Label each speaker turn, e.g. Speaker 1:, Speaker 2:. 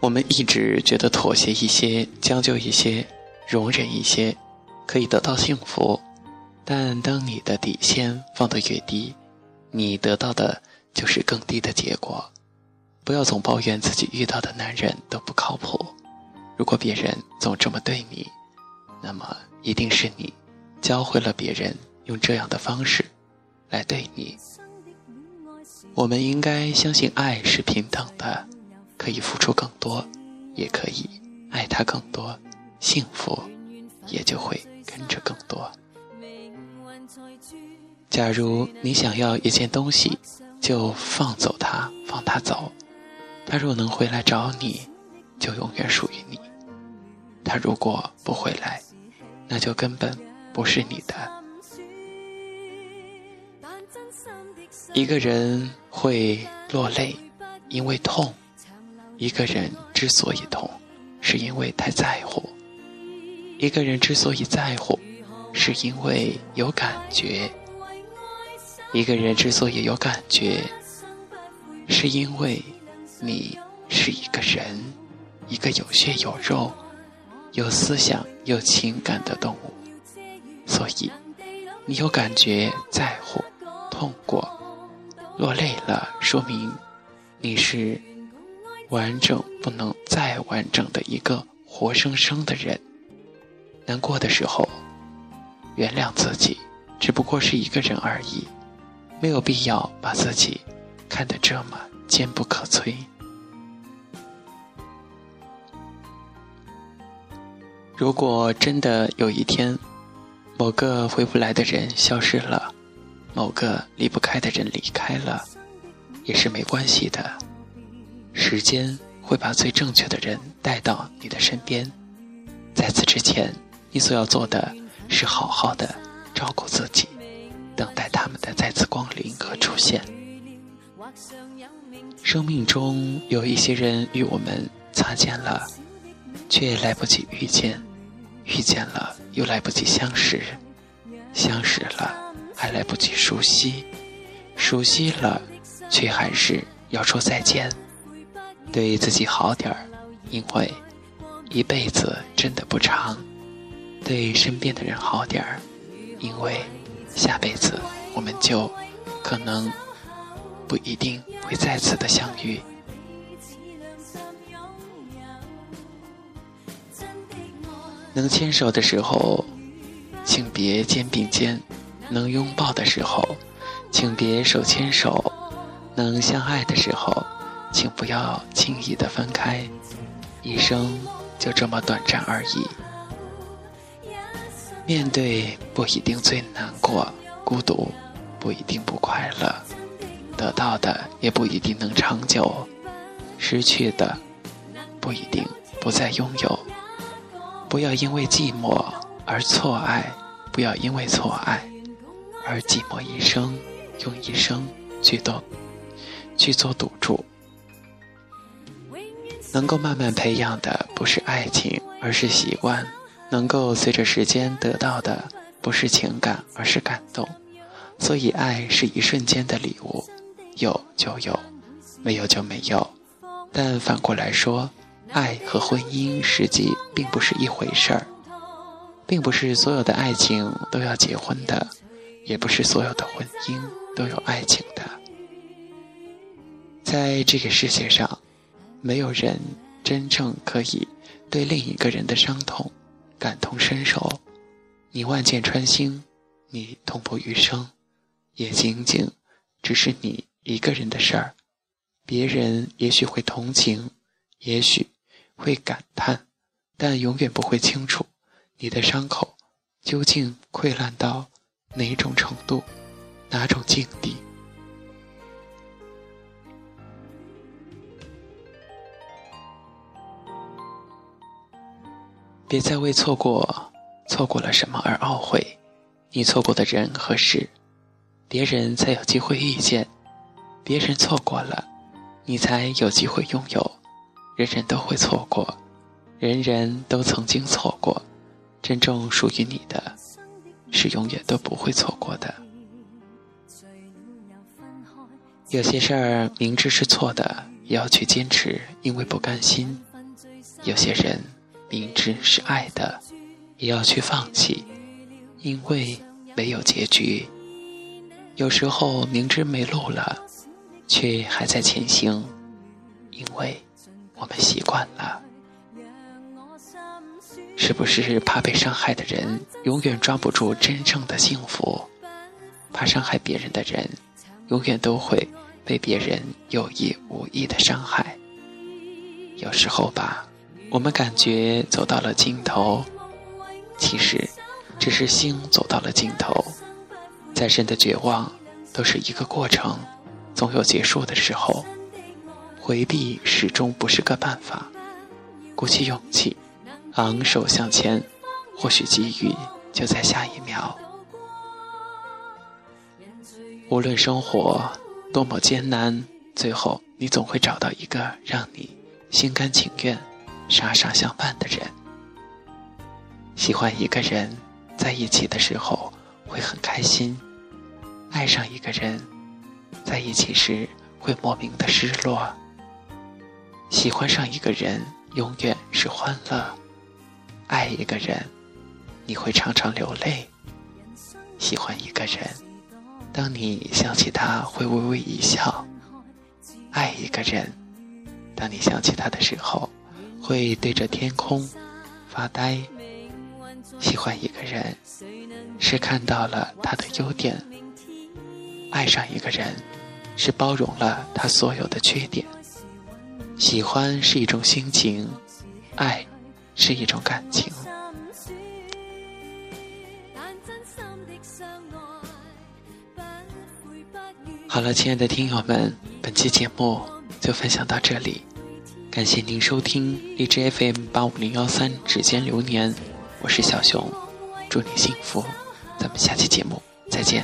Speaker 1: 我们一直觉得妥协一些、将就一些、容忍一些，可以得到幸福。但当你的底线放得越低，你得到的就是更低的结果。不要总抱怨自己遇到的男人都不靠谱。如果别人总这么对你，那么一定是你教会了别人用这样的方式来对你。我们应该相信爱是平等的，可以付出更多，也可以爱他更多，幸福也就会跟着更多。假如你想要一件东西，就放走它，放它走。他若能回来找你，就永远属于你；他如果不回来，那就根本不是你的。一个人会落泪，因为痛；一个人之所以痛，是因为太在乎；一个人之所以在乎，是因为有感觉；一个人之所以有感觉，是因为你是一个人，一个有血有肉、有思想、有情感的动物，所以你有感觉，在乎，痛过。落泪了，说明你是完整不能再完整的一个活生生的人。难过的时候，原谅自己，只不过是一个人而已，没有必要把自己看得这么坚不可摧。如果真的有一天，某个回不来的人消失了，某个离不开的人离开了，也是没关系的。时间会把最正确的人带到你的身边。在此之前，你所要做的是好好的照顾自己，等待他们的再次光临和出现。生命中有一些人与我们擦肩了，却来不及遇见；遇见了，又来不及相识；相识了。还来不及熟悉，熟悉了，却还是要说再见。对自己好点儿，因为一辈子真的不长；对身边的人好点儿，因为下辈子我们就可能不一定会再次的相遇。能牵手的时候，请别肩并肩。能拥抱的时候，请别手牵手；能相爱的时候，请不要轻易的分开。一生就这么短暂而已。面对不一定最难过，孤独不一定不快乐，得到的也不一定能长久，失去的不一定不再拥有。不要因为寂寞而错爱，不要因为错爱。而寂寞一生，用一生去做，去做赌注。能够慢慢培养的不是爱情，而是习惯；能够随着时间得到的不是情感，而是感动。所以，爱是一瞬间的礼物，有就有，没有就没有。但反过来说，爱和婚姻实际并不是一回事儿，并不是所有的爱情都要结婚的。也不是所有的婚姻都有爱情的，在这个世界上，没有人真正可以对另一个人的伤痛感同身受。你万箭穿心，你痛不欲生，也仅仅只是你一个人的事儿。别人也许会同情，也许会感叹，但永远不会清楚你的伤口究竟溃烂到。哪种程度，哪种境地？别再为错过、错过了什么而懊悔。你错过的人和事，别人才有机会遇见；别人错过了，你才有机会拥有。人人都会错过，人人都曾经错过，真正属于你的。是永远都不会错过的。有些事儿明知是错的，也要去坚持，因为不甘心；有些人明知是爱的，也要去放弃，因为没有结局。有时候明知没路了，却还在前行，因为我们习惯了。是不是怕被伤害的人永远抓不住真正的幸福？怕伤害别人的人，永远都会被别人有意无意的伤害。有时候吧，我们感觉走到了尽头，其实只是心走到了尽头。再深的绝望，都是一个过程，总有结束的时候。回避始终不是个办法，鼓起勇气。昂首向前，或许机遇就在下一秒。无论生活多么艰难，最后你总会找到一个让你心甘情愿、傻傻相伴的人。喜欢一个人，在一起的时候会很开心；爱上一个人，在一起时会莫名的失落。喜欢上一个人，永远是欢乐。爱一个人，你会常常流泪；喜欢一个人，当你想起他会微微一笑；爱一个人，当你想起他的时候，会对着天空发呆；喜欢一个人，是看到了他的优点；爱上一个人，是包容了他所有的缺点。喜欢是一种心情，爱。是一种感情。好了，亲爱的听友们，本期节目就分享到这里，感谢您收听荔枝 FM 八五零幺三指尖流年，我是小熊，祝你幸福，咱们下期节目再见。